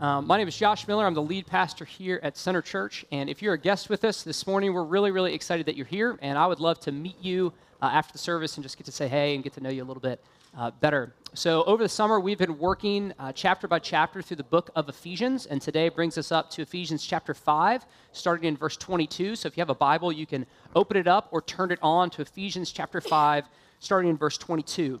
Um, my name is Josh Miller. I'm the lead pastor here at Center Church. And if you're a guest with us this morning, we're really, really excited that you're here. And I would love to meet you uh, after the service and just get to say hey and get to know you a little bit uh, better. So, over the summer, we've been working uh, chapter by chapter through the book of Ephesians. And today brings us up to Ephesians chapter 5, starting in verse 22. So, if you have a Bible, you can open it up or turn it on to Ephesians chapter 5, starting in verse 22.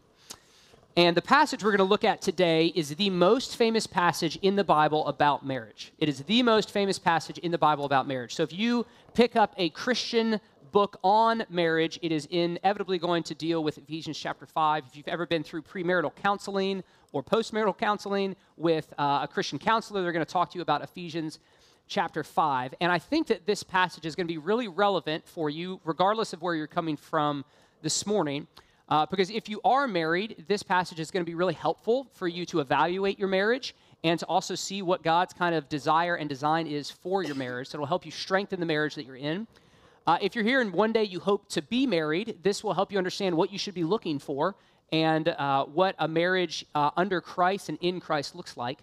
And the passage we're going to look at today is the most famous passage in the Bible about marriage. It is the most famous passage in the Bible about marriage. So if you pick up a Christian book on marriage, it is inevitably going to deal with Ephesians chapter 5. If you've ever been through premarital counseling or postmarital counseling with uh, a Christian counselor, they're going to talk to you about Ephesians chapter 5. And I think that this passage is going to be really relevant for you, regardless of where you're coming from this morning. Uh, because if you are married, this passage is going to be really helpful for you to evaluate your marriage and to also see what God's kind of desire and design is for your marriage. So it'll help you strengthen the marriage that you're in. Uh, if you're here and one day you hope to be married, this will help you understand what you should be looking for and uh, what a marriage uh, under Christ and in Christ looks like.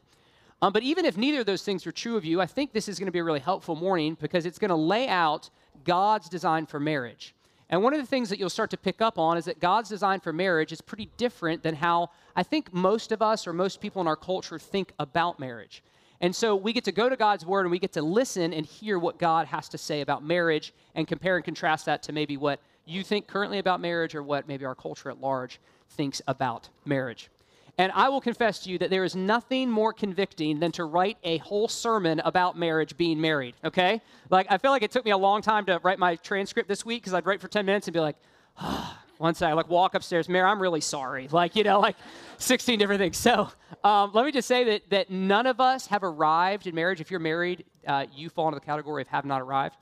Um, but even if neither of those things are true of you, I think this is going to be a really helpful morning because it's going to lay out God's design for marriage. And one of the things that you'll start to pick up on is that God's design for marriage is pretty different than how I think most of us or most people in our culture think about marriage. And so we get to go to God's word and we get to listen and hear what God has to say about marriage and compare and contrast that to maybe what you think currently about marriage or what maybe our culture at large thinks about marriage. And I will confess to you that there is nothing more convicting than to write a whole sermon about marriage being married, okay? Like, I feel like it took me a long time to write my transcript this week because I'd write for 10 minutes and be like, oh, once I like walk upstairs, Mary, I'm really sorry. Like, you know, like 16 different things. So um, let me just say that, that none of us have arrived in marriage. If you're married, uh, you fall into the category of have not arrived.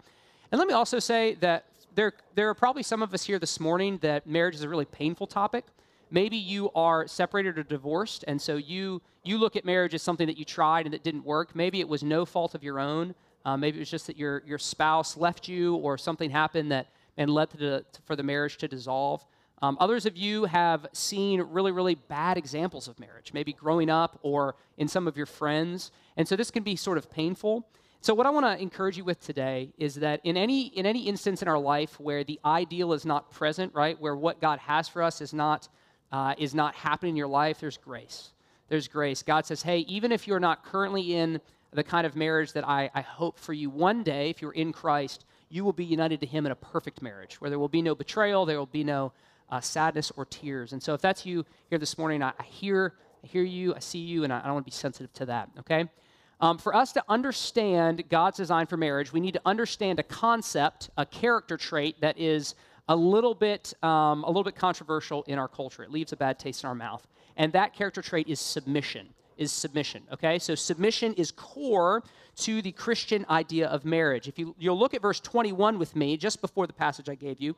And let me also say that there, there are probably some of us here this morning that marriage is a really painful topic maybe you are separated or divorced and so you you look at marriage as something that you tried and that didn't work. Maybe it was no fault of your own. Uh, maybe it was just that your your spouse left you or something happened that and led to the, for the marriage to dissolve. Um, others of you have seen really really bad examples of marriage maybe growing up or in some of your friends and so this can be sort of painful. So what i want to encourage you with today is that in any in any instance in our life where the ideal is not present right where what god has for us is not uh, is not happening in your life, there's grace. There's grace. God says, hey, even if you're not currently in the kind of marriage that I, I hope for you one day, if you're in Christ, you will be united to Him in a perfect marriage where there will be no betrayal, there will be no uh, sadness or tears. And so, if that's you here this morning, I, I hear, I hear you, I see you, and I, I want to be sensitive to that. Okay. Um, for us to understand God's design for marriage, we need to understand a concept, a character trait that is a little bit um, a little bit controversial in our culture. It leaves a bad taste in our mouth, and that character trait is submission. Is submission okay? So submission is core to the Christian idea of marriage. If you you'll look at verse 21 with me, just before the passage I gave you,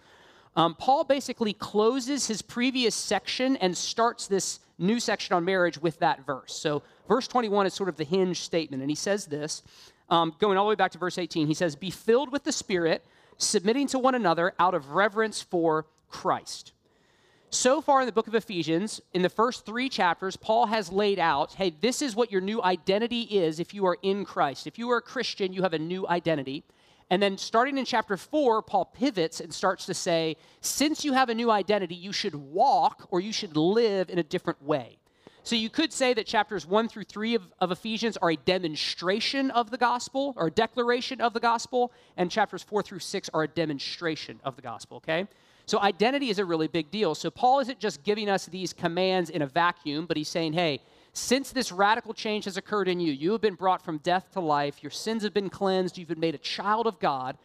um, Paul basically closes his previous section and starts this new section on marriage with that verse. So verse 21 is sort of the hinge statement, and he says this, um, going all the way back to verse 18. He says, "Be filled with the Spirit." Submitting to one another out of reverence for Christ. So far in the book of Ephesians, in the first three chapters, Paul has laid out hey, this is what your new identity is if you are in Christ. If you are a Christian, you have a new identity. And then starting in chapter four, Paul pivots and starts to say, since you have a new identity, you should walk or you should live in a different way. So you could say that chapters 1 through 3 of, of, Ephesians are a demonstration of the gospel or a declaration of the gospel, and chapters 4 through 6 are a demonstration of the gospel, okay? So identity is a really big deal. So Paul isn't just giving us these commands in a vacuum, but he's saying, hey, since this radical change has occurred in you, you have been brought from death to life, your sins have been cleansed, you've been made a child of God,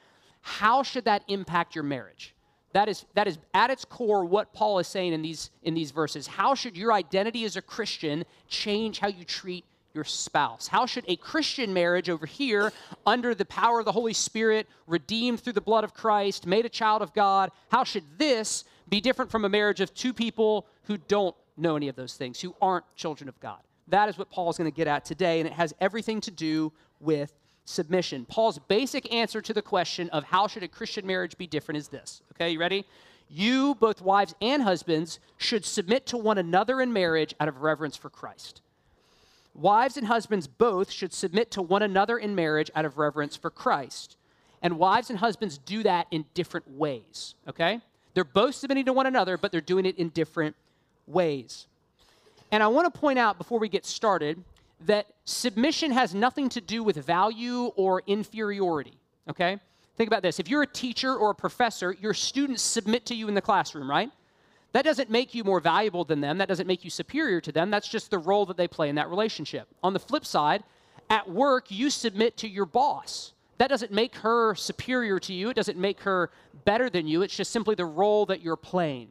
how should that impact your marriage? That is, that is at its core what Paul is saying in these, in these verses. How should your identity as a Christian change how you treat your spouse? How should a Christian marriage over here, under the power of the Holy Spirit, redeemed through the blood of Christ, made a child of God, how should this be different from a marriage of two people who don't know any of those things, who aren't children of God? That is what Paul is going to get at today, and it has everything to do with submission. Paul's basic answer to the question of how should a Christian marriage be different is this. Okay, you ready? You, both wives and husbands, should submit to one another in marriage out of reverence for Christ. Wives and husbands both should submit to one another in marriage out of reverence for Christ. And wives and husbands do that in different ways, okay? They're both submitting to one another, but they're doing it in different ways. And I want to point out before we get started that submission has nothing to do with value or inferiority, okay? Think about this. If you're a teacher or a professor, your students submit to you in the classroom, right? That doesn't make you more valuable than them. That doesn't make you superior to them. That's just the role that they play in that relationship. On the flip side, at work, you submit to your boss. That doesn't make her superior to you. It doesn't make her better than you. It's just simply the role that you're playing.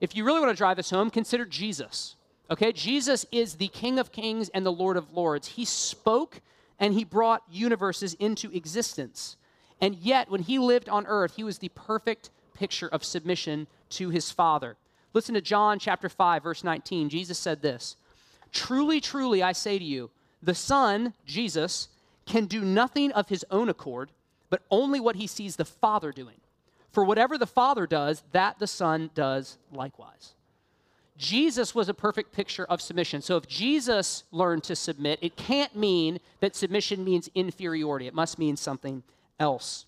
If you really want to drive this home, consider Jesus. Okay? Jesus is the King of Kings and the Lord of Lords. He spoke and he brought universes into existence. And yet, when he lived on earth, he was the perfect picture of submission to his Father. Listen to John chapter 5, verse 19. Jesus said this Truly, truly, I say to you, the Son, Jesus, can do nothing of his own accord, but only what he sees the Father doing. For whatever the Father does, that the Son does likewise. Jesus was a perfect picture of submission. So if Jesus learned to submit, it can't mean that submission means inferiority. It must mean something else.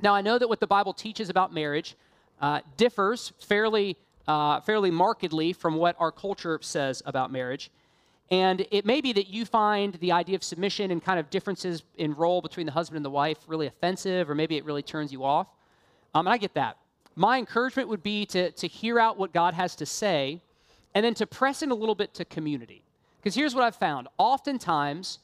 Now, I know that what the Bible teaches about marriage uh, differs fairly uh, fairly markedly from what our culture says about marriage. And it may be that you find the idea of submission and kind of differences in role between the husband and the wife really offensive, or maybe it really turns you off. Um, and I get that. My encouragement would be to, to hear out what God has to say and then to press in a little bit to community. Because here's what I've found oftentimes,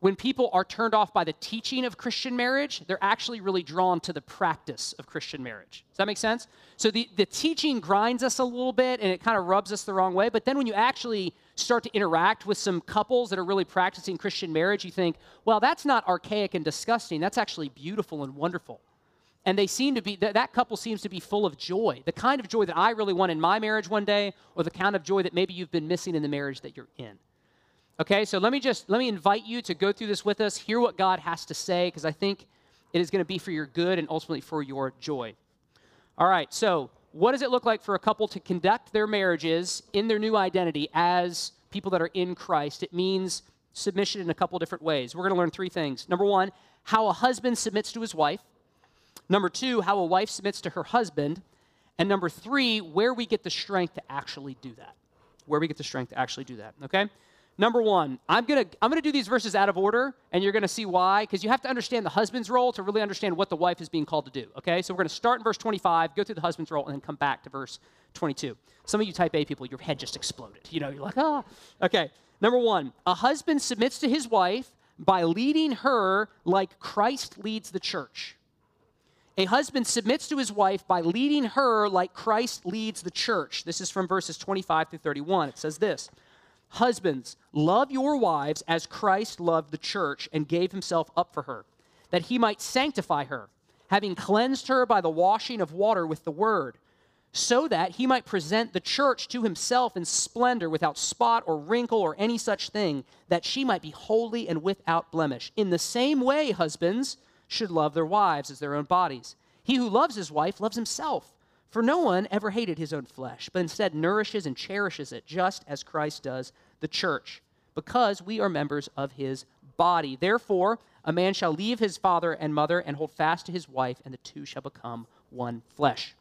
when people are turned off by the teaching of Christian marriage, they're actually really drawn to the practice of Christian marriage. Does that make sense? So the, the teaching grinds us a little bit and it kind of rubs us the wrong way. But then when you actually start to interact with some couples that are really practicing Christian marriage, you think, well, that's not archaic and disgusting. That's actually beautiful and wonderful. And they seem to be, that, that couple seems to be full of joy, the kind of joy that I really want in my marriage one day, or the kind of joy that maybe you've been missing in the marriage that you're in. Okay, so let me just let me invite you to go through this with us, hear what God has to say, because I think it is going to be for your good and ultimately for your joy. All right, so what does it look like for a couple to conduct their marriages in their new identity as people that are in Christ? It means submission in a couple different ways. We're going to learn three things. Number one, how a husband submits to his wife. Number two, how a wife submits to her husband. And number three, where we get the strength to actually do that. Where we get the strength to actually do that, okay? Number one, I'm gonna I'm gonna do these verses out of order, and you're gonna see why, because you have to understand the husband's role to really understand what the wife is being called to do. Okay, so we're gonna start in verse 25, go through the husband's role, and then come back to verse 22. Some of you type A people, your head just exploded. You know, you're like, ah. Okay, number one, a husband submits to his wife by leading her like Christ leads the church. A husband submits to his wife by leading her like Christ leads the church. This is from verses 25 through 31. It says this. Husbands, love your wives as Christ loved the church and gave himself up for her, that he might sanctify her, having cleansed her by the washing of water with the word, so that he might present the church to himself in splendor without spot or wrinkle or any such thing, that she might be holy and without blemish. In the same way, husbands should love their wives as their own bodies. He who loves his wife loves himself. For no one ever hated his own flesh, but instead nourishes and cherishes it, just as Christ does the church, because we are members of his body. Therefore, a man shall leave his father and mother and hold fast to his wife, and the two shall become one flesh.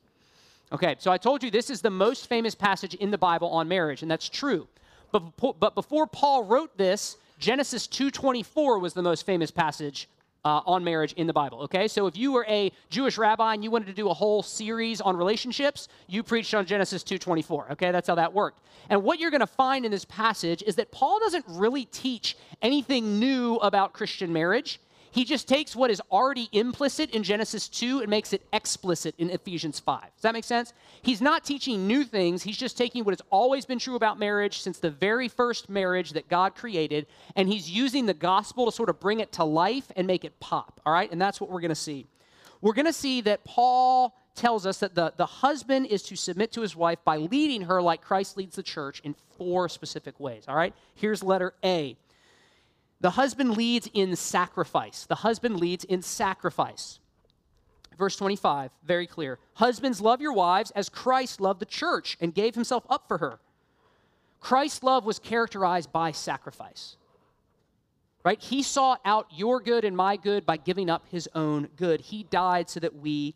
Okay, so I told you this is the most famous passage in the Bible on marriage, and that's true. But, but before Paul wrote this, Genesis 2:24 was the most famous passage uh, on marriage in the Bible, okay? So if you were a Jewish rabbi and you wanted to do a whole series on relationships, you preached on Genesis 2:24, okay? That's how that worked. And what you're going to find in this passage is that Paul doesn't really teach anything new about Christian marriage. He just takes what is already implicit in Genesis 2 and makes it explicit in Ephesians 5. Does that make sense? He's not teaching new things. He's just taking what has always been true about marriage since the very first marriage that God created, and he's using the gospel to sort of bring it to life and make it pop. All right? And that's what we're going to see. We're going to see that Paul tells us that the, the husband is to submit to his wife by leading her like Christ leads the church in four specific ways. All right? Here's letter A the husband leads in sacrifice. The husband leads in sacrifice. Verse 25, very clear. Husbands, love your wives as Christ loved the church and gave himself up for her. Christ's love was characterized by sacrifice. Right? He sought out your good and my good by giving up his own good. He died so that we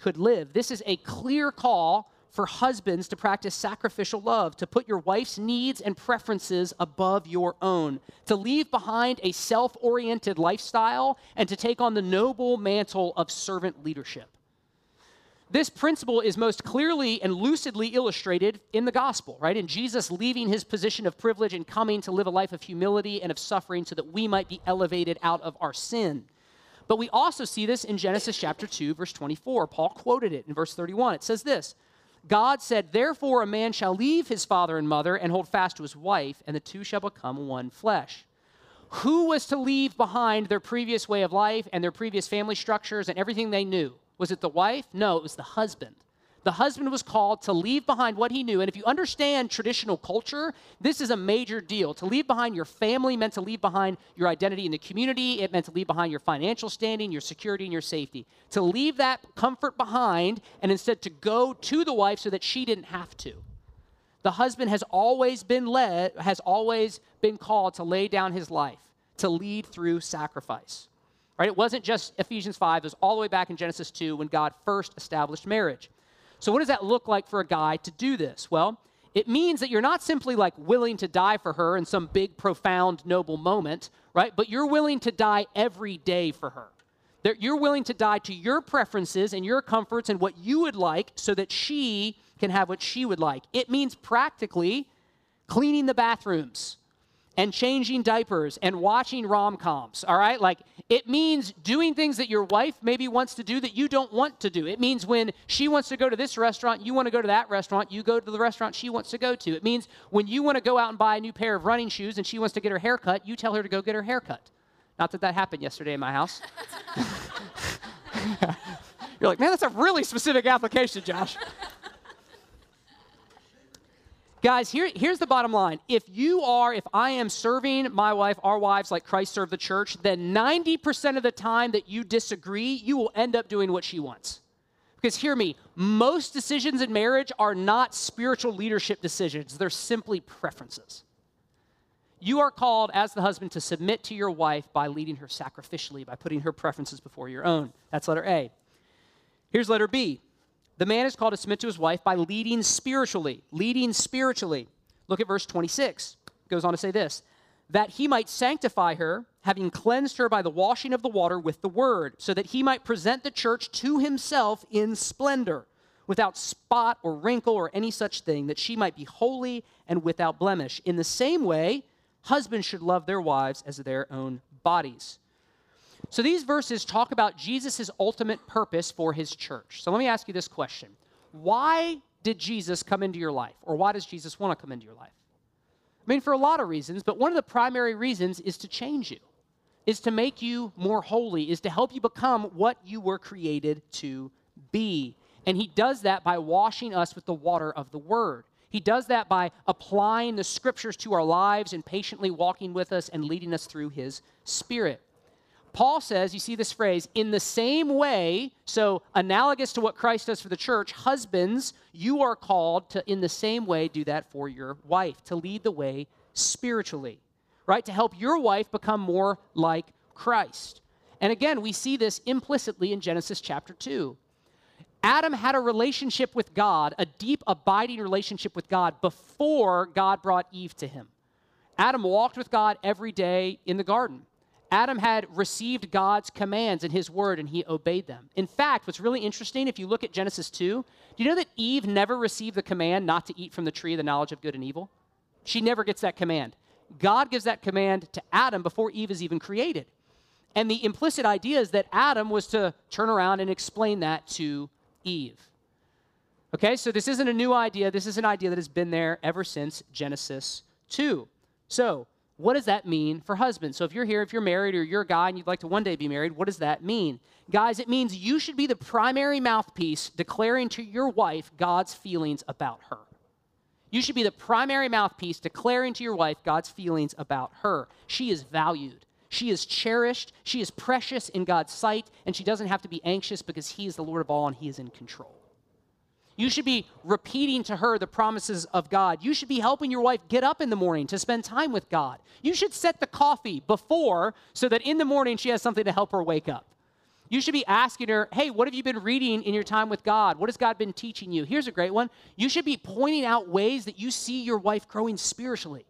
could live. This is a clear call for husbands to practice sacrificial love, to put your wife's needs and preferences above your own, to leave behind a self oriented lifestyle, and to take on the noble mantle of servant leadership. This principle is most clearly and lucidly illustrated in the gospel, right? In Jesus leaving his position of privilege and coming to live a life of humility and of suffering so that we might be elevated out of our sin. But we also see this in Genesis chapter 2, verse 24. Paul quoted it in verse 31. It says this God said, Therefore, a man shall leave his father and mother and hold fast to his wife, and the two shall become one flesh. Who was to leave behind their previous way of life and their previous family structures and everything they knew? Was it the wife? No, it was the husband. The husband was called to leave behind what he knew. And if you understand traditional culture, this is a major deal. To leave behind your family meant to leave behind your identity in the community, it meant to leave behind your financial standing, your security, and your safety. To leave that comfort behind and instead to go to the wife so that she didn't have to. The husband has always been led, has always been called to lay down his life, to lead through sacrifice. Right? It wasn't just Ephesians 5, it was all the way back in Genesis 2 when God first established marriage. So, what does that look like for a guy to do this? Well, it means that you're not simply like willing to die for her in some big, profound, noble moment, right? But you're willing to die every day for her. That you're willing to die to your preferences and your comforts and what you would like so that she can have what she would like. It means practically cleaning the bathrooms, and changing diapers and watching rom coms, all right? Like, it means doing things that your wife maybe wants to do that you don't want to do. It means when she wants to go to this restaurant, you want to go to that restaurant, you go to the restaurant she wants to go to. It means when you want to go out and buy a new pair of running shoes and she wants to get her hair cut, you tell her to go get her hair cut. Not that that happened yesterday in my house. You're like, man, that's a really specific application, Josh. Guys, here, here's the bottom line. If you are, if I am serving my wife, our wives, like Christ served the church, then 90% of the time that you disagree, you will end up doing what she wants. Because hear me, most decisions in marriage are not spiritual leadership decisions, they're simply preferences. You are called as the husband to submit to your wife by leading her sacrificially, by putting her preferences before your own. That's letter A. Here's letter B the man is called to submit to his wife by leading spiritually. Leading spiritually. Look at verse 26. It goes on to say this that he might sanctify her, having cleansed her by the washing of the water with the word, so that he might present the church to himself in splendor, without spot or wrinkle or any such thing, that she might be holy and without blemish. In the same way, husbands should love their wives as their own bodies. So these verses talk about Jesus' ultimate purpose for his church. So let me ask you this question Why did Jesus come into your life? Or why does Jesus want to come into your life? I mean, for a lot of reasons, but one of the primary reasons is to change you, is to make you more holy, is to help you become what you were created to be. And he does that by washing us with the water of the word. He does that by applying the scriptures to our lives and patiently walking with us and leading us through his spirit. Paul says, you see this phrase, in the same way, so analogous to what Christ does for the church, husbands, you are called to, in the same way, do that for your wife, to lead the way spiritually, right? To help your wife become more like Christ. And again, we see this implicitly in Genesis chapter 2. Adam had a relationship with God, a deep, abiding relationship with God, before God brought Eve to him. Adam walked with God every day in the garden. Adam had received God's commands and his word, and he obeyed them. In fact, what's really interesting, if you look at Genesis 2, do you know that Eve never received the command not to eat from the tree of the knowledge of good and evil? She never gets that command. God gives that command to Adam before Eve is even created. And the implicit idea is that Adam was to turn around and explain that to Eve. Okay, so this isn't a new idea. This is an idea that has been there ever since Genesis 2. So, what does that mean for husbands? So if you're here, if you're married or you're a guy and you'd like to one day be married, what does that mean? Guys, it means you should be the primary mouthpiece declaring to your wife God's feelings about her. You should be the primary mouthpiece declaring to your wife God's feelings about her. She is valued. She is cherished. She is precious in God's sight, and she doesn't have to be anxious because He is the Lord of all and He is in control. You should be repeating to her the promises of God. You should be helping your wife get up in the morning to spend time with God. You should set the coffee before so that in the morning she has something to help her wake up. You should be asking her, hey, what have you been reading in your time with God? What has God been teaching you? Here's a great one. You should be pointing out ways that you see your wife growing spiritually.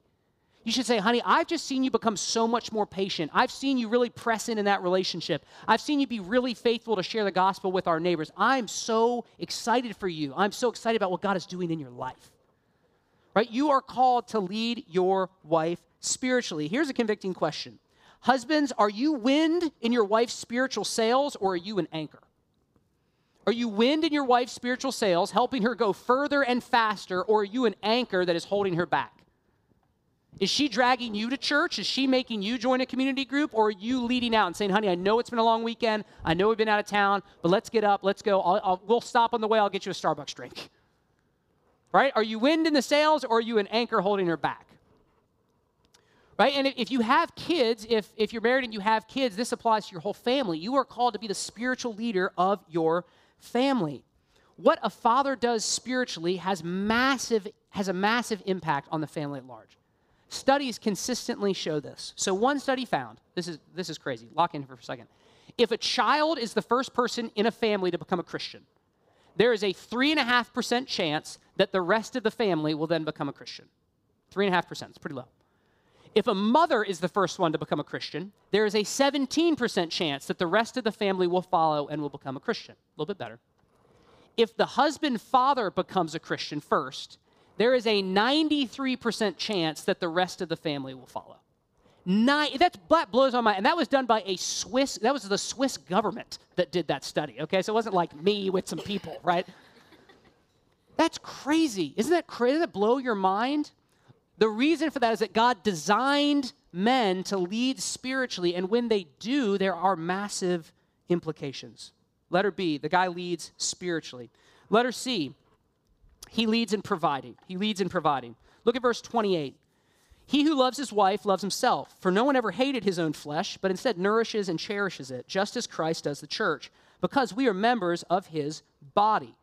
You should say, honey, I've just seen you become so much more patient. I've seen you really press in in that relationship. I've seen you be really faithful to share the gospel with our neighbors. I'm so excited for you. I'm so excited about what God is doing in your life. Right? You are called to lead your wife spiritually. Here's a convicting question Husbands, are you wind in your wife's spiritual sails or are you an anchor? Are you wind in your wife's spiritual sails, helping her go further and faster, or are you an anchor that is holding her back? Is she dragging you to church? Is she making you join a community group? Or are you leading out and saying, honey, I know it's been a long weekend. I know we've been out of town, but let's get up. Let's go. I'll, I'll, we'll stop on the way. I'll get you a Starbucks drink. Right? Are you wind in the sails or are you an anchor holding her back? right? And if you have kids, if, if you're married and you have kids, this applies to your whole family. You are called to be the spiritual leader of your family. What a father does spiritually has massive has a massive impact on the family at large. Studies consistently show this. So one study found, this is this is crazy. Lock in for a second. If a child is the first person in a family to become a Christian, there is a three and a half percent chance that the rest of the family will then become a Christian. Three and a half percent. It's pretty low. If a mother is the first one to become a Christian, there is a 17% chance that the rest of the family will follow and will become a Christian. A little bit better. If the husband father becomes a Christian first, there is a 93% chance that the rest of the family will follow. Nine, that's, that blows my mind. And that was done by a Swiss, that was the Swiss government that did that study, okay? So it wasn't like me with some people, right? That's crazy. Isn't that crazy? Doesn't that blow your mind? The reason for that is that God designed men to lead spiritually, and when they do, there are massive implications. Letter B, the guy leads spiritually. Letter C, he leads in providing. He leads in providing. Look at verse 28. He who loves his wife loves himself, for no one ever hated his own flesh, but instead nourishes and cherishes it, just as Christ does the church, because we are members of his body.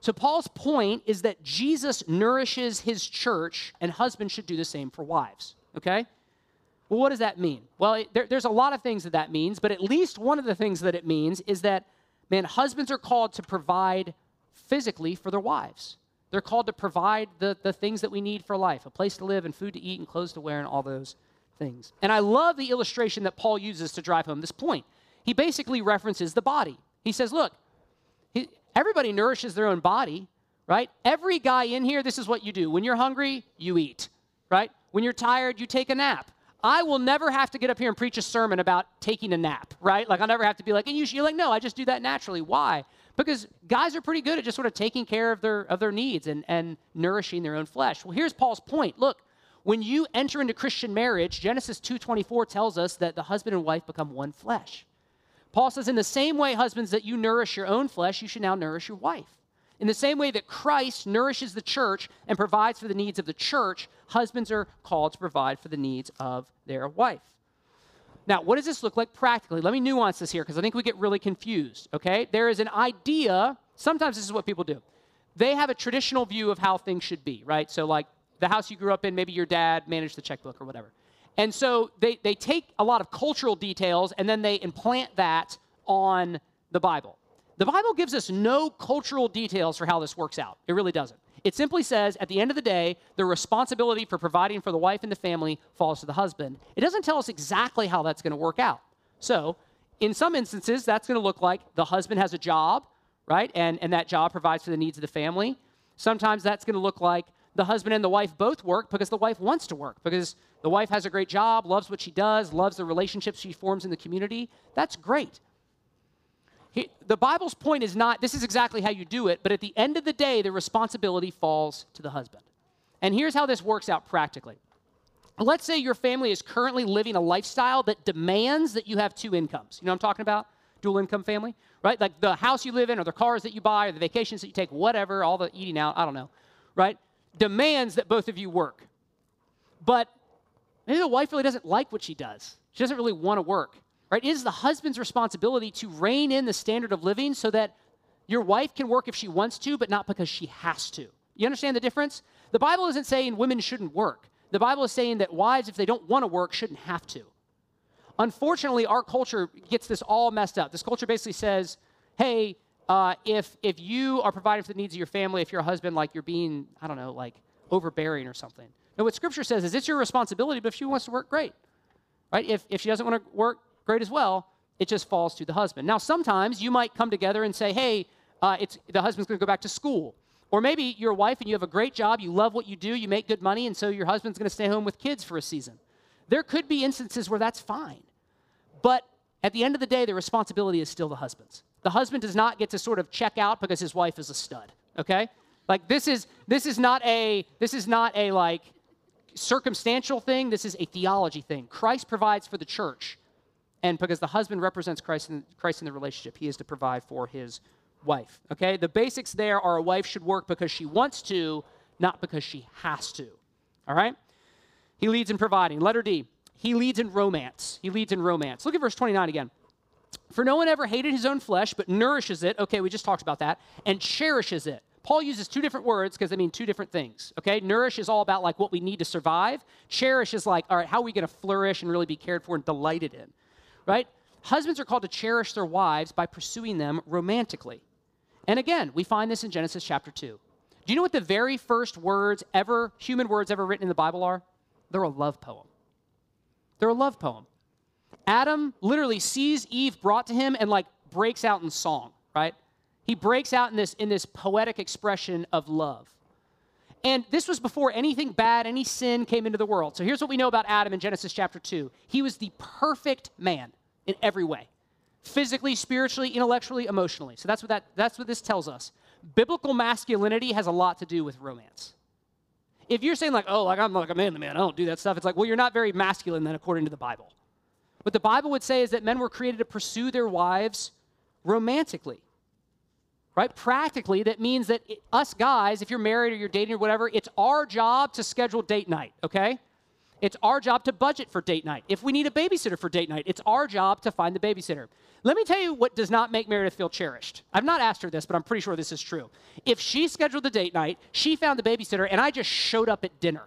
So, Paul's point is that Jesus nourishes his church, and husbands should do the same for wives. Okay? Well, what does that mean? Well, it, there, there's a lot of things that that means, but at least one of the things that it means is that, man, husbands are called to provide physically for their wives. They're called to provide the, the things that we need for life a place to live, and food to eat, and clothes to wear, and all those things. And I love the illustration that Paul uses to drive home this point. He basically references the body. He says, Look, he, Everybody nourishes their own body, right? Every guy in here, this is what you do. When you're hungry, you eat, right? When you're tired, you take a nap. I will never have to get up here and preach a sermon about taking a nap, right? Like I'll never have to be like, and you, you're like, no, I just do that naturally. Why? Because guys are pretty good at just sort of taking care of their of their needs and, and nourishing their own flesh. Well, here's Paul's point. Look, when you enter into Christian marriage, Genesis 2:24 tells us that the husband and wife become one flesh. Paul says, in the same way, husbands, that you nourish your own flesh, you should now nourish your wife. In the same way that Christ nourishes the church and provides for the needs of the church, husbands are called to provide for the needs of their wife. Now, what does this look like practically? Let me nuance this here because I think we get really confused, okay? There is an idea, sometimes this is what people do. They have a traditional view of how things should be, right? So, like the house you grew up in, maybe your dad managed the checkbook or whatever. And so they, they take a lot of cultural details and then they implant that on the Bible. The Bible gives us no cultural details for how this works out. It really doesn't. It simply says at the end of the day, the responsibility for providing for the wife and the family falls to the husband. It doesn't tell us exactly how that's going to work out. So, in some instances, that's going to look like the husband has a job, right? And, and that job provides for the needs of the family. Sometimes that's going to look like the husband and the wife both work because the wife wants to work, because the wife has a great job, loves what she does, loves the relationships she forms in the community. That's great. He, the Bible's point is not this is exactly how you do it, but at the end of the day, the responsibility falls to the husband. And here's how this works out practically. Let's say your family is currently living a lifestyle that demands that you have two incomes. You know what I'm talking about? Dual income family, right? Like the house you live in, or the cars that you buy, or the vacations that you take, whatever, all the eating out, I don't know, right? demands that both of you work. But maybe the wife really doesn't like what she does. She doesn't really want to work. Right? It is the husband's responsibility to rein in the standard of living so that Your wife can work if she wants to, but not because she has to. You understand the difference? The Bible isn't saying women shouldn't work. The Bible is saying that wives, if they don't want to work, shouldn't have to. Unfortunately, our culture gets this all messed up. This culture basically says, hey, uh, if, if you are providing for the needs of your family, if you're a husband, like you're being, I don't know, like overbearing or something. Now, what Scripture says is it's your responsibility, but if she wants to work, great. Right? If, if she doesn't want to work, great as well. It just falls to the husband. Now, sometimes you might come together and say, hey, uh, it's, the husband's going to go back to school. Or maybe you're a wife and you have a great job, you love what you do, you make good money, and so your husband's going to stay home with kids for a season. There could be instances where that's fine. But at the end of the day, the responsibility is still the husband's. The husband does not get to sort of check out because his wife is a stud, okay? Like this is this is not a this is not a like circumstantial thing, this is a theology thing. Christ provides for the church. And because the husband represents Christ in, Christ in the relationship, he is to provide for his wife. Okay? The basics there are a wife should work because she wants to, not because she has to. All right? He leads in providing. Letter D. He leads in romance. He leads in romance. Look at verse 29 again. For no one ever hated his own flesh, but nourishes it. Okay, we just talked about that. And cherishes it. Paul uses two different words because they mean two different things. Okay, nourish is all about like what we need to survive. Cherish is like, all right, how are we going to flourish and really be cared for and delighted in, right? Husbands are called to cherish their wives by pursuing them romantically. And again, we find this in Genesis chapter 2. Do you know what the very first words ever, human words ever written in the Bible are? They're a love poem. They're a love poem. Adam literally sees Eve brought to him and like breaks out in song, right? He breaks out in this in this poetic expression of love. And this was before anything bad, any sin came into the world. So here's what we know about Adam in Genesis chapter 2. He was the perfect man in every way. Physically, spiritually, intellectually, emotionally. So that's what that that's what this tells us. Biblical masculinity has a lot to do with romance. If you're saying like, "Oh, like I'm like a manly man, I don't do that stuff." It's like, "Well, you're not very masculine then according to the Bible." What the Bible would say is that men were created to pursue their wives romantically. Right? Practically, that means that it, us guys, if you're married or you're dating or whatever, it's our job to schedule date night, okay? It's our job to budget for date night. If we need a babysitter for date night, it's our job to find the babysitter. Let me tell you what does not make Meredith feel cherished. I've not asked her this, but I'm pretty sure this is true. If she scheduled the date night, she found the babysitter, and I just showed up at dinner,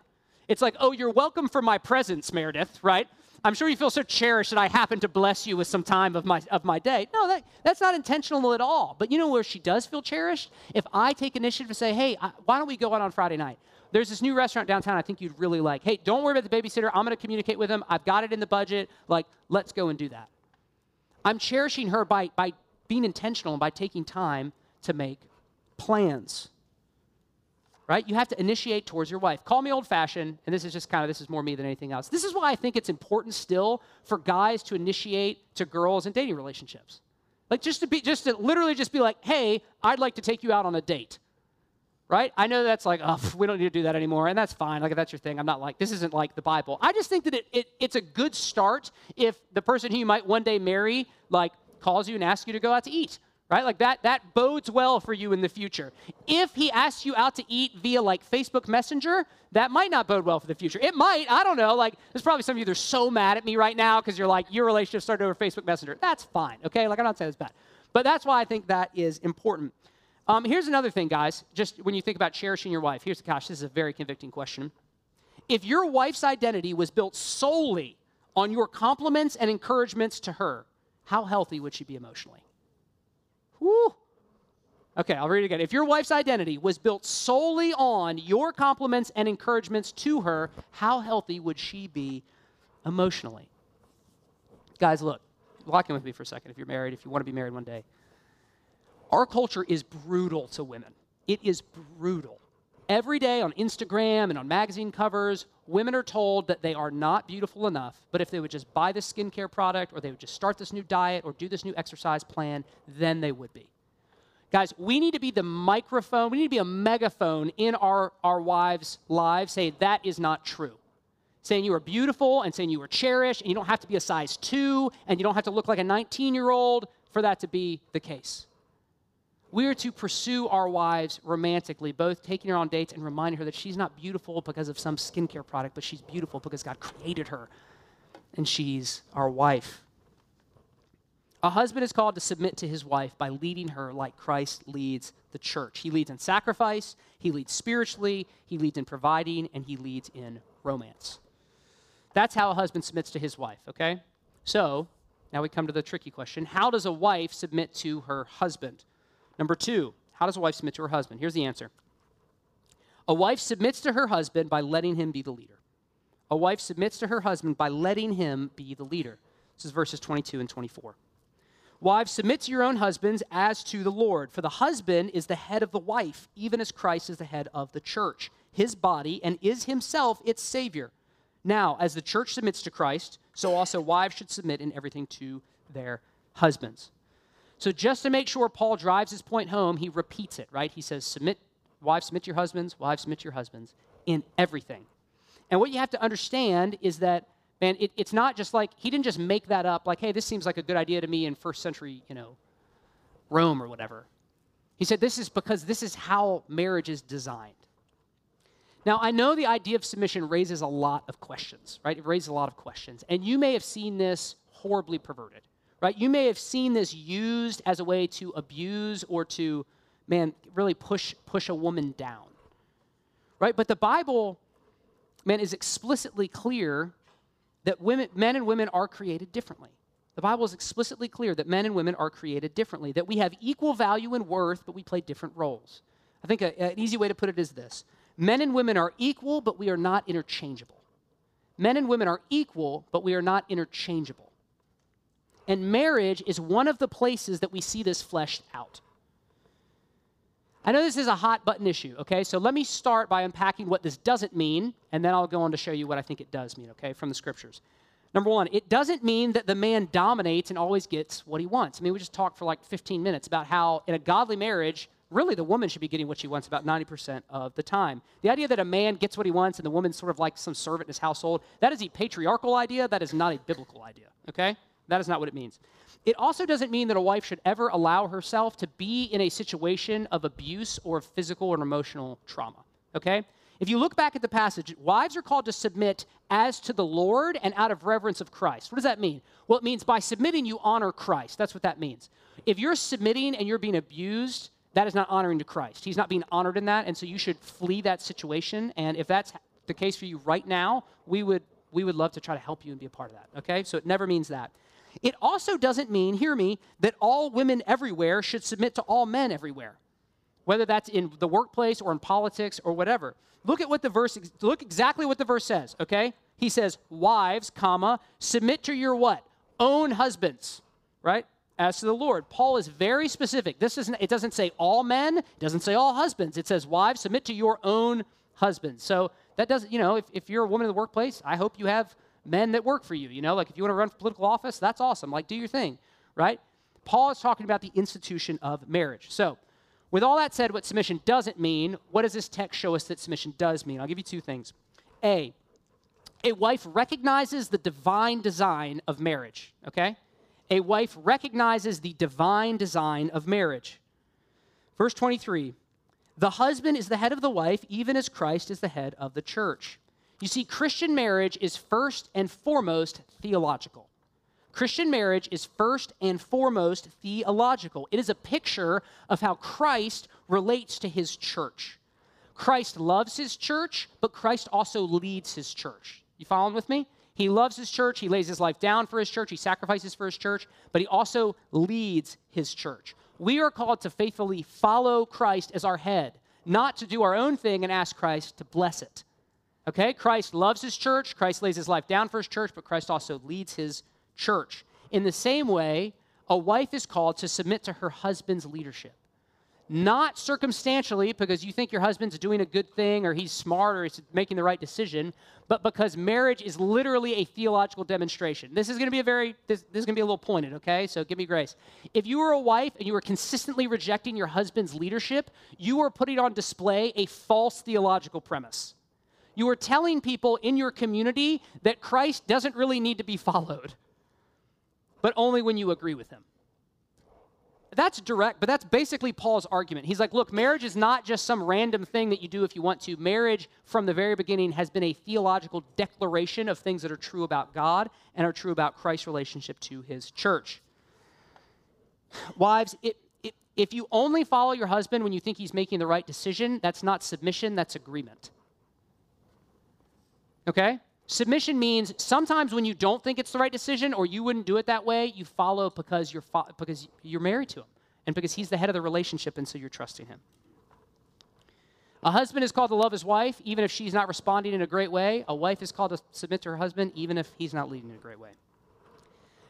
it's like, oh, you're welcome for my presence, Meredith, right? I'm sure you feel so cherished that I happen to bless you with some time of my, of my day. No, that, that's not intentional at all. But you know where she does feel cherished? If I take initiative and say, hey, I, why don't we go out on Friday night? There's this new restaurant downtown I think you'd really like. Hey, don't worry about the babysitter. I'm going to communicate with him. I've got it in the budget. Like, let's go and do that. I'm cherishing her by, by being intentional and by taking time to make plans right? You have to initiate towards your wife. Call me old fashioned, and this is just kind of, this is more me than anything else. This is why I think it's important still for guys to initiate to girls in dating relationships. Like just to be, just to literally just be like, hey, I'd like to take you out on a date. Right? I know that's like, oh, we don't need to do that anymore, and that's fine. Like, if that's your thing, I'm not like, this isn't like the Bible. I just think that it, it, it's a good start if the person who you might one day marry, like, calls you and asks you to go out to eat right? Like that, that bodes well for you in the future. If he asks you out to eat via like Facebook Messenger, that might not bode well for the future. It might, I don't know. Like, there's probably some of you that are so mad at me right now because you're like, your relationship started over Facebook Messenger. That's fine, okay? Like, I'm not saying it's bad. But that's why I think that is important. Um, here's another thing, guys, just when you think about cherishing your wife. Here's, the gosh, this is a very convicting question. If your wife's identity was built solely on your compliments and encouragements to her, how healthy would she be emotionally? Okay, I'll read it again. If your wife's identity was built solely on your compliments and encouragements to her, how healthy would she be emotionally? Guys, look, lock in with me for a second if you're married, if you want to be married one day. Our culture is brutal to women. It is brutal. Every day on Instagram and on magazine covers, women are told that they are not beautiful enough, but if they would just buy this skincare product or they would just start this new diet or do this new exercise plan, then they would be. Guys, we need to be the microphone, we need to be a megaphone in our, our wives' lives saying that is not true. Saying you are beautiful and saying you are cherished, and you don't have to be a size two, and you don't have to look like a 19 year old for that to be the case we are to pursue our wives romantically, both taking her on dates and reminding her that she's not beautiful because of some skincare product, but she's beautiful because God created her and she's our wife. A husband is called to submit to his wife by leading her like Christ leads the church. He leads in sacrifice, he leads spiritually, he leads in providing, and he leads in romance. That's how a husband submits to his wife, okay? So, now we come to the tricky question How does a wife submit to her husband? Number two, how does a wife submit to her husband? Here's the answer A wife submits to her husband by letting him be the leader. A wife submits to her husband by letting him be the leader. This is verses 22 and 24. Wives, submit to your own husbands as to the Lord. For the husband is the head of the wife, even as Christ is the head of the church, his body, and is himself its Savior. Now, as the church submits to Christ, so also wives should submit in everything to their husbands. So, just to make sure Paul drives his point home, he repeats it, right? He says, Submit, wives, submit to your husbands, wives, submit to your husbands in everything. And what you have to understand is that man, it, it's not just like he didn't just make that up, like, hey, this seems like a good idea to me in first century, you know, Rome or whatever. He said this is because this is how marriage is designed. Now, I know the idea of submission raises a lot of questions, right? It raises a lot of questions. And you may have seen this horribly perverted, right? You may have seen this used as a way to abuse or to, man, really push, push a woman down, right? But the Bible, man, is explicitly clear that women, men and women are created differently. The Bible is explicitly clear that men and women are created differently, that we have equal value and worth, but we play different roles. I think a, an easy way to put it is this Men and women are equal, but we are not interchangeable. Men and women are equal, but we are not interchangeable. And marriage is one of the places that we see this fleshed out. I know this is a hot button issue, okay? So let me start by unpacking what this doesn't mean, and then I'll go on to show you what I think it does mean, okay, from the scriptures. Number one, it doesn't mean that the man dominates and always gets what he wants. I mean, we just talked for like 15 minutes about how in a godly marriage, really the woman should be getting what she wants about 90% of the time. The idea that a man gets what he wants and the woman's sort of like some servant in his household, that is a patriarchal idea. That is not a biblical idea, okay? That is not what it means. It also doesn't mean that a wife should ever allow herself to be in a situation of abuse or physical or emotional trauma. Okay? If you look back at the passage, wives are called to submit as to the Lord and out of reverence of Christ. What does that mean? Well, it means by submitting, you honor Christ. That's what that means. If you're submitting and you're being abused, that is not honoring to Christ. He's not being honored in that, and so you should flee that situation. And if that's the case for you right now, we would we would love to try to help you and be a part of that. Okay? So it never means that. It also doesn't mean, hear me, that all women everywhere should submit to all men everywhere, whether that's in the workplace or in politics or whatever. Look at what the verse, look exactly what the verse says, okay? He says, wives, comma, submit to your what? Own husbands, right? As to the Lord. Paul is very specific. This isn't, it doesn't say all men, it doesn't say all husbands. It says, wives, submit to your own husbands. So that doesn't, you know, if, if you're a woman in the workplace, I hope you have men that work for you. You know, like if you want to run for political office, that's awesome. Like, do your thing, right? Paul is talking about the institution of marriage. So, with all that said, what submission doesn't mean, what does this text show us that submission does mean? I'll give you two things. A, a wife recognizes the divine design of marriage, okay? A wife recognizes the divine design of marriage. Verse 23 The husband is the head of the wife, even as Christ is the head of the church. You see, Christian marriage is first and foremost theological. Christian marriage is first and foremost theological. It is a picture of how Christ relates to his church. Christ loves his church, but Christ also leads his church. You following with me? He loves his church. He lays his life down for his church. He sacrifices for his church, but he also leads his church. We are called to faithfully follow Christ as our head, not to do our own thing and ask Christ to bless it. Okay? Christ loves his church. Christ lays his life down for his church, but Christ also leads his church. In the same way, a wife is called to submit to her husband's leadership. Not circumstantially because you think your husband's doing a good thing or he's smart or he's making the right decision, but because marriage is literally a theological demonstration. This is going to be a very, this, this is going to be a little pointed, okay? So give me grace. If you were a wife and you were consistently rejecting your husband's leadership, you are putting on display a false theological premise. You are telling people in your community that Christ doesn't really need to be followed, but only when you agree with him. That's direct, but that's basically Paul's argument. He's like, look, marriage is not just some random thing that you do if you want to. Marriage, from the very beginning, has been a theological declaration of things that are true about God and are true about Christ's relationship to his church. Wives, it, it, if you only follow your husband when you think he's making the right decision, that's not submission, that's agreement. Okay? Submission means sometimes when you don't think it's the right decision or you wouldn't do it that way, you follow because you're, fo- because you're married to him and because he's the head of the relationship and so you're trusting him. A husband is called to love his wife even if she's not responding in a great way. A wife is called to submit to her husband even if he's not leading in a great way.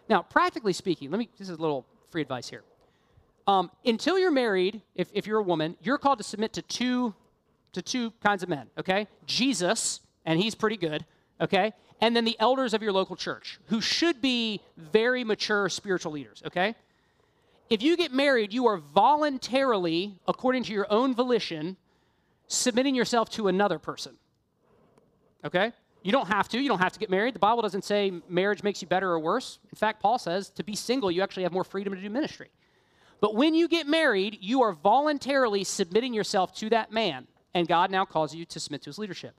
Now, practically speaking, let me, this is a little free advice here. Um, until you're married, if, if you're a woman, you're called to submit to two, to two kinds of men, okay? Jesus, and he's pretty good, okay? And then the elders of your local church, who should be very mature spiritual leaders, okay? If you get married, you are voluntarily, according to your own volition, submitting yourself to another person, okay? You don't have to. You don't have to get married. The Bible doesn't say marriage makes you better or worse. In fact, Paul says to be single, you actually have more freedom to do ministry. But when you get married, you are voluntarily submitting yourself to that man, and God now calls you to submit to his leadership.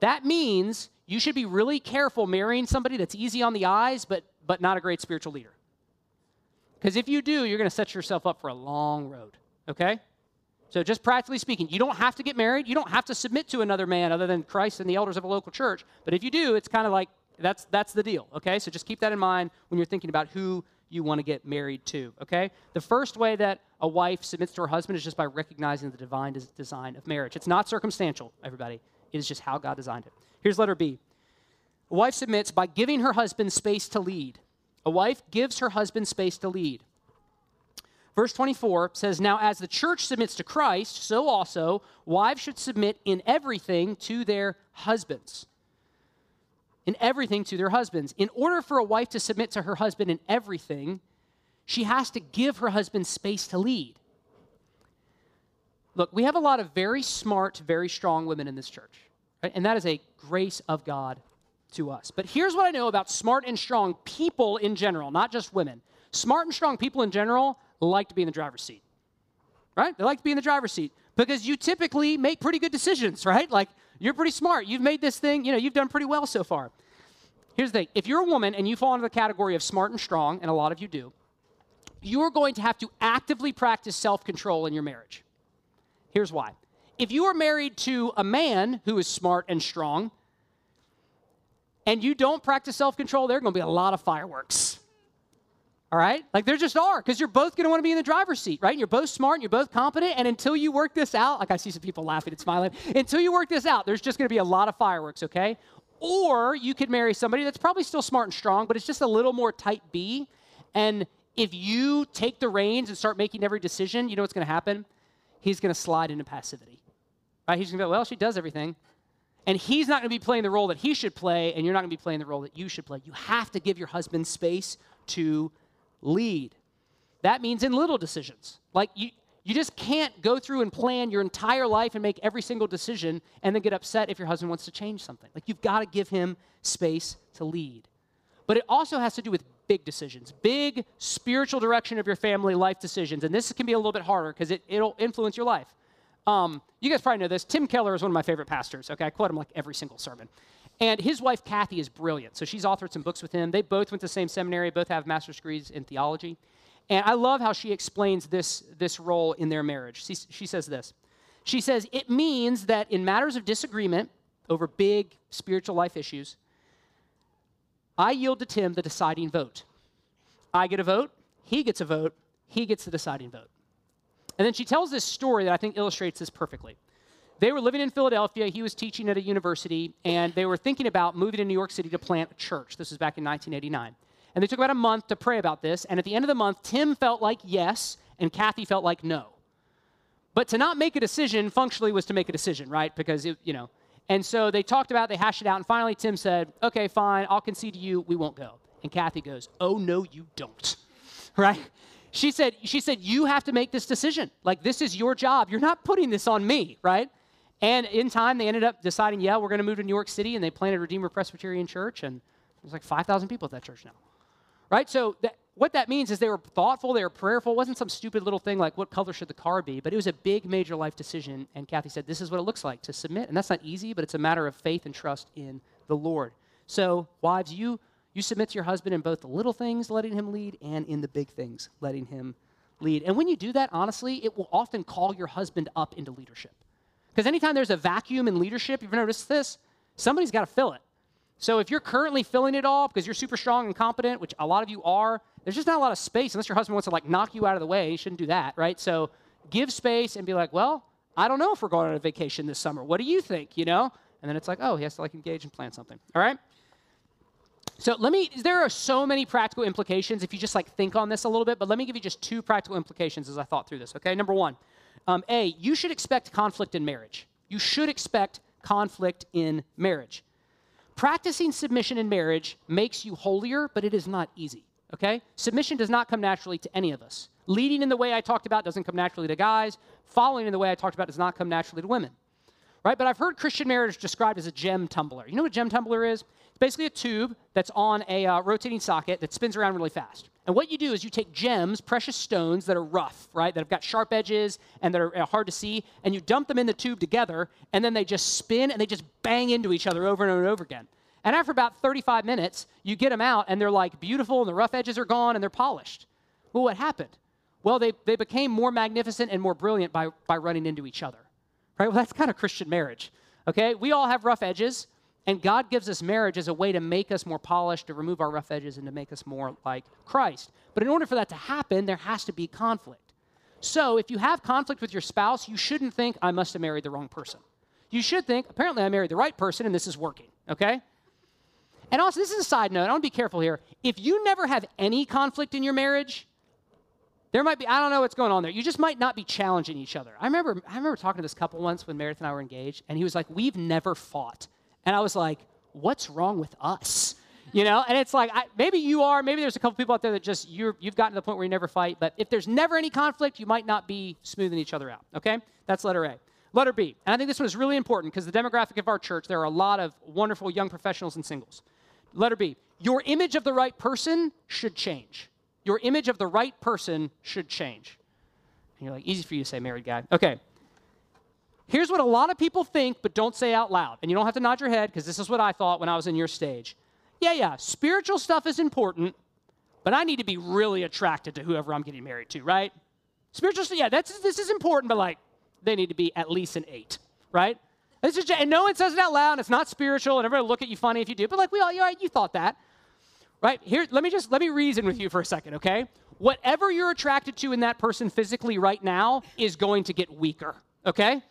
That means you should be really careful marrying somebody that's easy on the eyes, but, but not a great spiritual leader. Because if you do, you're going to set yourself up for a long road, okay? So, just practically speaking, you don't have to get married. You don't have to submit to another man other than Christ and the elders of a local church. But if you do, it's kind of like that's, that's the deal, okay? So, just keep that in mind when you're thinking about who you want to get married to, okay? The first way that a wife submits to her husband is just by recognizing the divine design of marriage. It's not circumstantial, everybody. It is just how God designed it. Here's letter B. A wife submits by giving her husband space to lead. A wife gives her husband space to lead. Verse 24 says, Now as the church submits to Christ, so also wives should submit in everything to their husbands. In everything to their husbands. In order for a wife to submit to her husband in everything, she has to give her husband space to lead. Look, we have a lot of very smart, very strong women in this church, right? and that is a grace of God to us. But here's what I know about smart and strong people in general, not just women. Smart and strong people in general like to be in the driver's seat, right? They like to be in the driver's seat because you typically make pretty good decisions, right? Like you're pretty smart. You've made this thing, you know, you've done pretty well so far. Here's the thing if you're a woman and you fall into the category of smart and strong, and a lot of you do, you're going to have to actively practice self control in your marriage. Here's why. If you are married to a man who is smart and strong, and you don't practice self control, there are going to be a lot of fireworks. All right? Like there just are, because you're both going to want to be in the driver's seat, right? And you're both smart and you're both competent. And until you work this out, like I see some people laughing and smiling, until you work this out, there's just going to be a lot of fireworks, okay? Or you could marry somebody that's probably still smart and strong, but it's just a little more type B. And if you take the reins and start making every decision, you know what's going to happen? He's going to slide into passivity. Right? He's going to go, well, she does everything. And he's not going to be playing the role that he should play, and you're not going to be playing the role that you should play. You have to give your husband space to lead. That means in little decisions. Like you, you just can't go through and plan your entire life and make every single decision and then get upset if your husband wants to change something. Like you've got to give him space to lead. But it also has to do with big decisions, big spiritual direction of your family life decisions. And this can be a little bit harder because it, it'll influence your life. Um, you guys probably know this. Tim Keller is one of my favorite pastors. Okay, I quote him like every single sermon. And his wife, Kathy, is brilliant. So she's authored some books with him. They both went to the same seminary, both have master's degrees in theology. And I love how she explains this, this role in their marriage. She, she says this She says, It means that in matters of disagreement over big spiritual life issues, I yield to Tim the deciding vote. I get a vote, he gets a vote, he gets the deciding vote. And then she tells this story that I think illustrates this perfectly. They were living in Philadelphia. He was teaching at a university, and they were thinking about moving to New York City to plant a church. This was back in 1989. And they took about a month to pray about this. And at the end of the month, Tim felt like yes, and Kathy felt like no. But to not make a decision functionally was to make a decision, right? Because, it, you know. And so they talked about it, they hashed it out, and finally Tim said, okay, fine, I'll concede to you, we won't go. And Kathy goes, oh, no, you don't, right? She said, she said, you have to make this decision. Like, this is your job. You're not putting this on me, right? And in time, they ended up deciding, yeah, we're going to move to New York City, and they planted Redeemer Presbyterian Church, and there's like 5,000 people at that church now. Right? So that, what that means is they were thoughtful, they were prayerful. It wasn't some stupid little thing like what color should the car be, but it was a big, major life decision. And Kathy said, this is what it looks like to submit. And that's not easy, but it's a matter of faith and trust in the Lord. So, wives, you, you submit to your husband in both the little things, letting him lead, and in the big things, letting him lead. And when you do that, honestly, it will often call your husband up into leadership. Because anytime there's a vacuum in leadership, you've noticed this, somebody's got to fill it. So if you're currently filling it all because you're super strong and competent, which a lot of you are, there's just not a lot of space unless your husband wants to like knock you out of the way. You shouldn't do that, right? So give space and be like, well, I don't know if we're going on a vacation this summer. What do you think? You know? And then it's like, oh, he has to like engage and plan something. All right? So let me, there are so many practical implications if you just like think on this a little bit, but let me give you just two practical implications as I thought through this, okay? Number one, um, A, you should expect conflict in marriage. You should expect conflict in marriage. Practicing submission in marriage makes you holier, but it is not easy, okay? Submission does not come naturally to any of us. Leading in the way I talked about doesn't come naturally to guys. Following in the way I talked about does not come naturally to women, right? But I've heard Christian marriage described as a gem tumbler. You know what a gem tumbler is? It's basically a tube that's on a uh, rotating socket that spins around really fast. And what you do is you take gems, precious stones that are rough, right, that have got sharp edges and that are uh, hard to see, and you dump them in the tube together, and then they just spin and they just bang into each other over and over and over again. And after about 35 minutes, you get them out, and they're like beautiful, and the rough edges are gone, and they're polished. Well, what happened? Well, they, they became more magnificent and more brilliant by, by running into each other. Right? Well, that's kind of Christian marriage. Okay? We all have rough edges. And God gives us marriage as a way to make us more polished, to remove our rough edges, and to make us more like Christ. But in order for that to happen, there has to be conflict. So if you have conflict with your spouse, you shouldn't think, I must have married the wrong person. You should think, apparently I married the right person and this is working, okay? And also, this is a side note, I want to be careful here. If you never have any conflict in your marriage, there might be, I don't know what's going on there. You just might not be challenging each other. I remember, I remember talking to this couple once when Meredith and I were engaged, and he was like, We've never fought. And I was like, what's wrong with us? You know, and it's like I, maybe you are, maybe there's a couple people out there that just you you've gotten to the point where you never fight. But if there's never any conflict, you might not be smoothing each other out. Okay, that's letter A. Letter B, and I think this one is really important because the demographic of our church, there are a lot of wonderful young professionals and singles. Letter B, your image of the right person should change. Your image of the right person should change. And you're like, easy for you to say, married guy. Okay, Here's what a lot of people think, but don't say out loud. And you don't have to nod your head because this is what I thought when I was in your stage. Yeah, yeah, spiritual stuff is important, but I need to be really attracted to whoever I'm getting married to, right? Spiritual stuff, yeah, that's, this is important, but like, they need to be at least an eight, right? This is, and no one says it out loud, and it's not spiritual, and everybody look at you funny if you do, but like, we all, you, you thought that, right? Here, let me just, let me reason with you for a second, okay? Whatever you're attracted to in that person physically right now is going to get weaker, okay?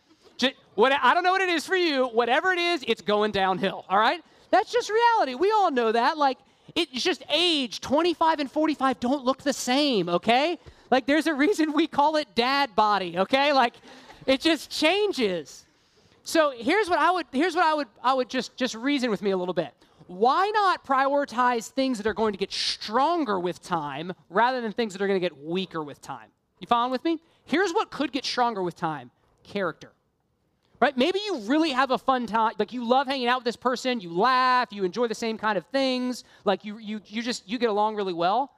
what, I don't know what it is for you. Whatever it is, it's going downhill, all right? That's just reality. We all know that. Like, it's just age. 25 and 45 don't look the same, okay? Like, there's a reason we call it dad body, okay? Like, it just changes. So here's what I would here's what I would I would just just reason with me a little bit. Why not prioritize things that are going to get stronger with time rather than things that are going to get weaker with time? You following with me? Here's what could get stronger with time: character right? Maybe you really have a fun time, like you love hanging out with this person, you laugh, you enjoy the same kind of things, like you you you just you get along really well.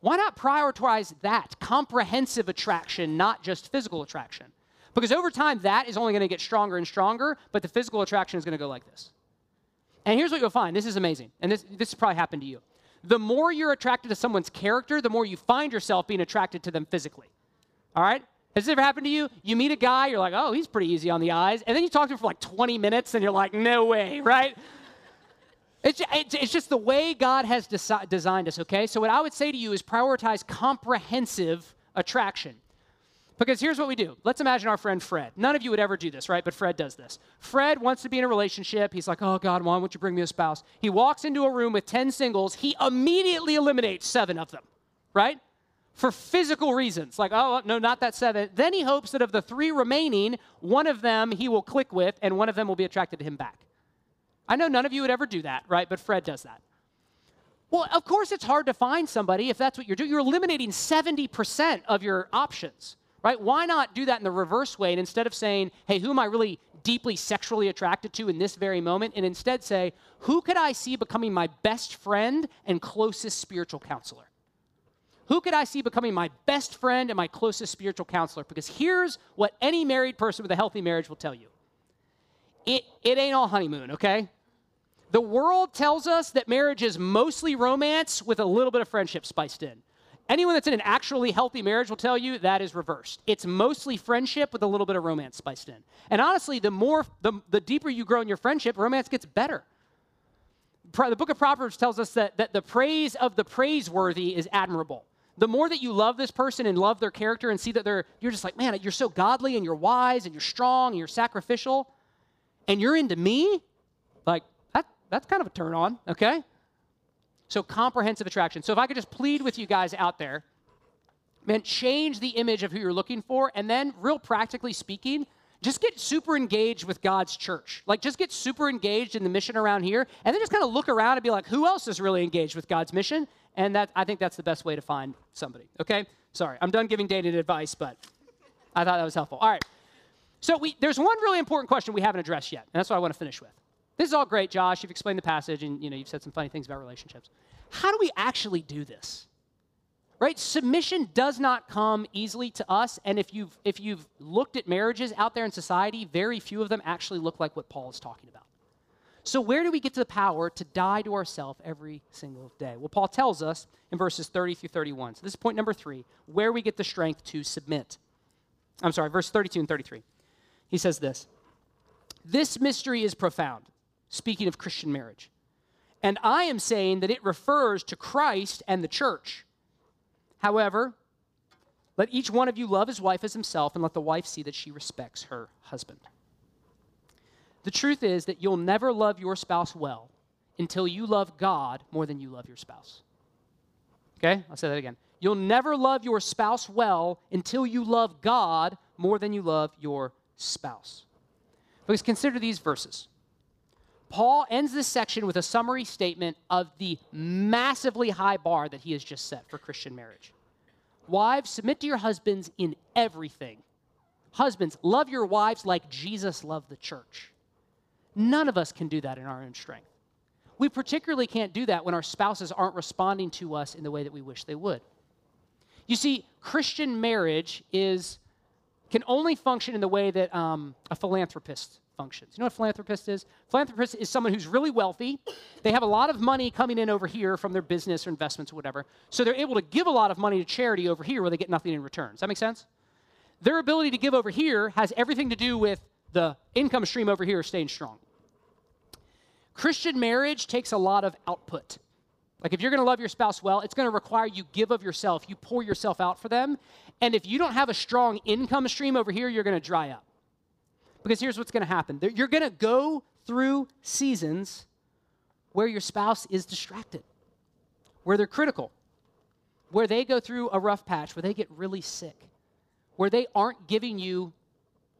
Why not prioritize that comprehensive attraction, not just physical attraction? Because over time, that is only going to get stronger and stronger, but the physical attraction is going to go like this. And here's what you'll find this is amazing, and this, this has probably happened to you. The more you're attracted to someone's character, the more you find yourself being attracted to them physically. All right? Has this ever happened to you? You meet a guy, you're like, oh, he's pretty easy on the eyes. And then you talk to him for like 20 minutes and you're like, no way, right? It's, it's, just the way God has desi- designed us, okay? So, what I would say to you is prioritize comprehensive attraction. Because here's what we do. Let's imagine our friend Fred. None of you would ever do this, right? But Fred does this. Fred wants to be in a relationship. He's like, oh, God, why won't you bring me a spouse? He walks into a room with 10 singles. He immediately eliminates seven of them, right? for physical reasons, like, oh, no, not that seven. Then he hopes that of the three remaining, one of them he will click with and one of them will be attracted to him back. I know none of you would ever do that, right? But Fred does that. Well, of course, it's hard to find somebody if that's what you're doing. You're eliminating 70% of your options, right? Why not do that in the reverse way and instead of saying, hey, who am I really deeply sexually attracted to in this very moment? And instead say, who could I see becoming my best friend and closest spiritual counselor? Who could I see becoming my best friend and my closest spiritual counselor? Because here's what any married person with a healthy marriage will tell you it, it ain't all honeymoon, okay? The world tells us that marriage is mostly romance with a little bit of friendship spiced in. Anyone that's in an actually healthy marriage will tell you that is reversed. It's mostly friendship with a little bit of romance spiced in. And honestly, the more, the, the deeper you grow in your friendship, romance gets better. The book of Proverbs tells us that, that the praise of the praiseworthy is admirable. The more that you love this person and love their character and see that they're, you're just like, man, you're so godly and you're wise and you're strong and you're sacrificial and you're into me, like, that, that's kind of a turn on, okay? So, comprehensive attraction. So, if I could just plead with you guys out there, man, change the image of who you're looking for, and then, real practically speaking, just get super engaged with God's church. Like, just get super engaged in the mission around here, and then just kind of look around and be like, who else is really engaged with God's mission? And that I think that's the best way to find somebody. Okay? Sorry, I'm done giving dated advice, but I thought that was helpful. All right. So we, there's one really important question we haven't addressed yet, and that's what I want to finish with. This is all great, Josh. You've explained the passage and you know, you've said some funny things about relationships. How do we actually do this? Right? Submission does not come easily to us, and if you've if you've looked at marriages out there in society, very few of them actually look like what Paul is talking about. So where do we get to the power to die to ourselves every single day? Well, Paul tells us in verses 30 through 31. So this is point number 3, where we get the strength to submit. I'm sorry, verse 32 and 33. He says this. This mystery is profound speaking of Christian marriage. And I am saying that it refers to Christ and the church. However, let each one of you love his wife as himself, and let the wife see that she respects her husband. The truth is that you'll never love your spouse well until you love God more than you love your spouse. Okay? I'll say that again. You'll never love your spouse well until you love God more than you love your spouse. Because consider these verses. Paul ends this section with a summary statement of the massively high bar that he has just set for Christian marriage. Wives, submit to your husbands in everything. Husbands, love your wives like Jesus loved the church. None of us can do that in our own strength. We particularly can't do that when our spouses aren't responding to us in the way that we wish they would. You see, Christian marriage is can only function in the way that um, a philanthropist functions. You know what a philanthropist is? Philanthropist is someone who's really wealthy. They have a lot of money coming in over here from their business or investments or whatever. So they're able to give a lot of money to charity over here where they get nothing in return. Does that make sense? Their ability to give over here has everything to do with the income stream over here staying strong. Christian marriage takes a lot of output. Like if you're going to love your spouse well, it's going to require you give of yourself. You pour yourself out for them. And if you don't have a strong income stream over here, you're going to dry up. Because here's what's going to happen you're going to go through seasons where your spouse is distracted, where they're critical, where they go through a rough patch, where they get really sick, where they aren't giving you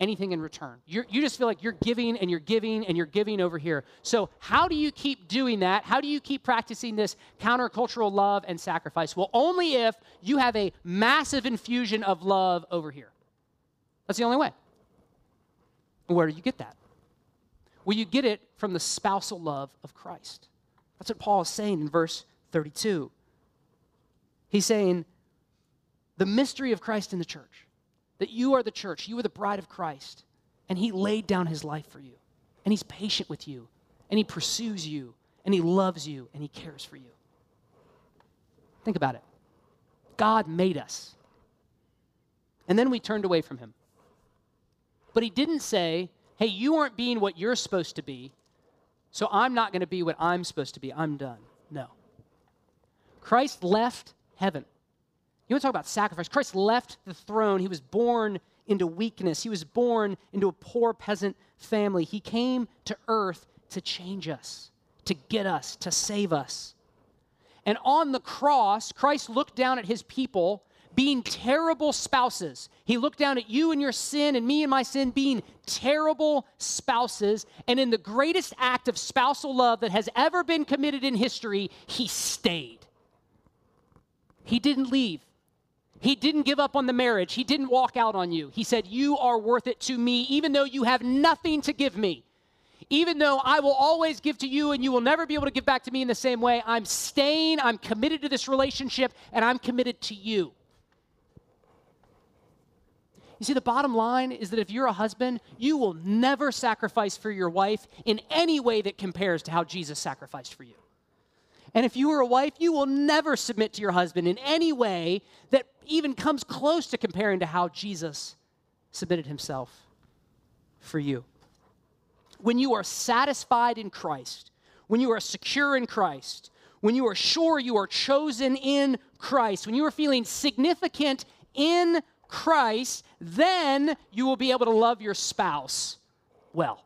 anything in return. You're, you just feel like you're giving and you're giving and you're giving over here. So, how do you keep doing that? How do you keep practicing this countercultural love and sacrifice? Well, only if you have a massive infusion of love over here. That's the only way. Where do you get that? Well, you get it from the spousal love of Christ. That's what Paul is saying in verse 32. He's saying, the mystery of Christ in the church, that you are the church, you are the bride of Christ, and he laid down his life for you, and he's patient with you, and he pursues you, and he loves you, and he cares for you. Think about it. God made us. And then we turned away from him. But he didn't say, hey, you aren't being what you're supposed to be, so I'm not going to be what I'm supposed to be. I'm done. No. Christ left heaven. You want to talk about sacrifice? Christ left the throne. He was born into weakness, he was born into a poor peasant family. He came to earth to change us, to get us, to save us. And on the cross, Christ looked down at his people being terrible spouses. He looked down at you and your sin and me and my sin being terrible spouses. And in the greatest act of spousal love that has ever been committed in history, he stayed. He didn't leave. He didn't give up on the marriage. He didn't walk out on you. He said, You are worth it to me, even though you have nothing to give me. Even though I will always give to you and you will never be able to give back to me in the same way, I'm staying, I'm committed to this relationship, and I'm committed to you. You see, the bottom line is that if you're a husband, you will never sacrifice for your wife in any way that compares to how Jesus sacrificed for you. And if you are a wife, you will never submit to your husband in any way that even comes close to comparing to how Jesus submitted himself for you. When you are satisfied in Christ, when you are secure in Christ, when you are sure you are chosen in Christ, when you are feeling significant in Christ, then you will be able to love your spouse well.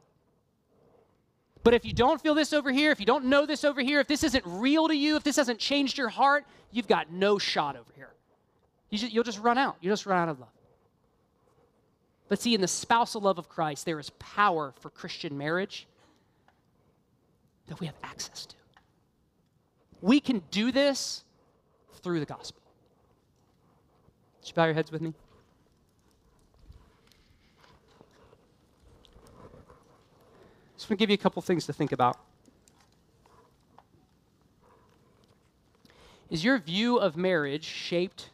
But if you don't feel this over here, if you don't know this over here, if this isn't real to you, if this hasn't changed your heart, you've got no shot over here. You just, you'll just run out. You'll just run out of love. But see, in the spousal love of Christ, there is power for Christian marriage that we have access to. We can do this through the gospel. Would you bow your heads with me? Just want to give you a couple things to think about. Is your view of marriage shaped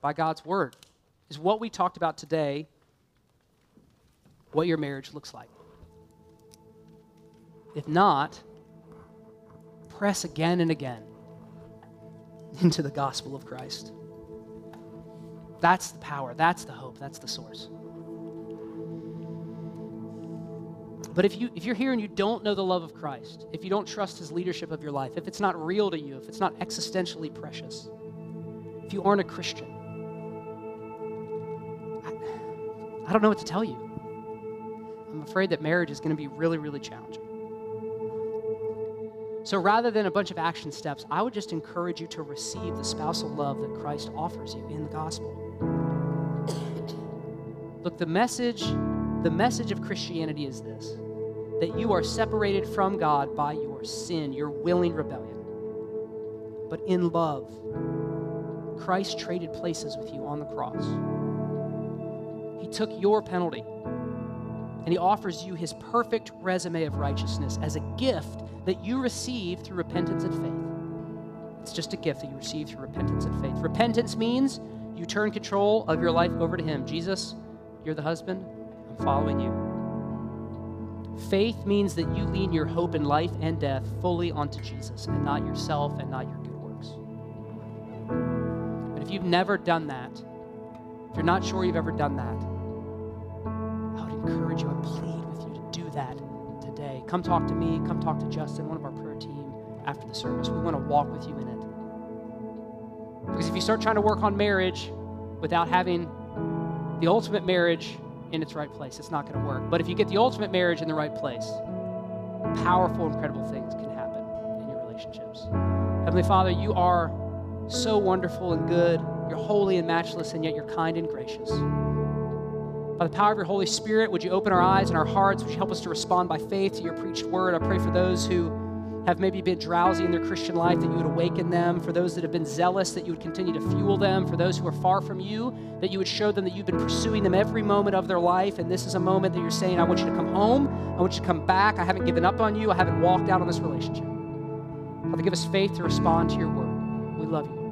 by God's word? Is what we talked about today what your marriage looks like? If not, press again and again into the gospel of Christ. That's the power, that's the hope, that's the source. But if, you, if you're here and you don't know the love of Christ, if you don't trust his leadership of your life, if it's not real to you, if it's not existentially precious, if you aren't a Christian, I, I don't know what to tell you. I'm afraid that marriage is going to be really, really challenging. So rather than a bunch of action steps, I would just encourage you to receive the spousal love that Christ offers you in the gospel. Look, the message, the message of Christianity is this that you are separated from God by your sin, your willing rebellion. But in love, Christ traded places with you on the cross. He took your penalty and he offers you his perfect resume of righteousness as a gift that you receive through repentance and faith. It's just a gift that you receive through repentance and faith. Repentance means you turn control of your life over to him. Jesus, you're the husband, I'm following you. Faith means that you lean your hope in life and death fully onto Jesus and not yourself and not your good works. But if you've never done that, if you're not sure you've ever done that, I would encourage you, I plead with you to do that today. Come talk to me, come talk to Justin, one of our prayer team, after the service. We want to walk with you in it. Because if you start trying to work on marriage without having the ultimate marriage in its right place. It's not going to work. But if you get the ultimate marriage in the right place, powerful, incredible things can happen in your relationships. Heavenly Father, you are so wonderful and good. You're holy and matchless, and yet you're kind and gracious. By the power of your Holy Spirit, would you open our eyes and our hearts? Would you help us to respond by faith to your preached word? I pray for those who have maybe been drowsy in their Christian life, that you would awaken them. For those that have been zealous, that you would continue to fuel them. For those who are far from you, that you would show them that you've been pursuing them every moment of their life. And this is a moment that you're saying, I want you to come home. I want you to come back. I haven't given up on you. I haven't walked out on this relationship. Father, give us faith to respond to your word. We love you.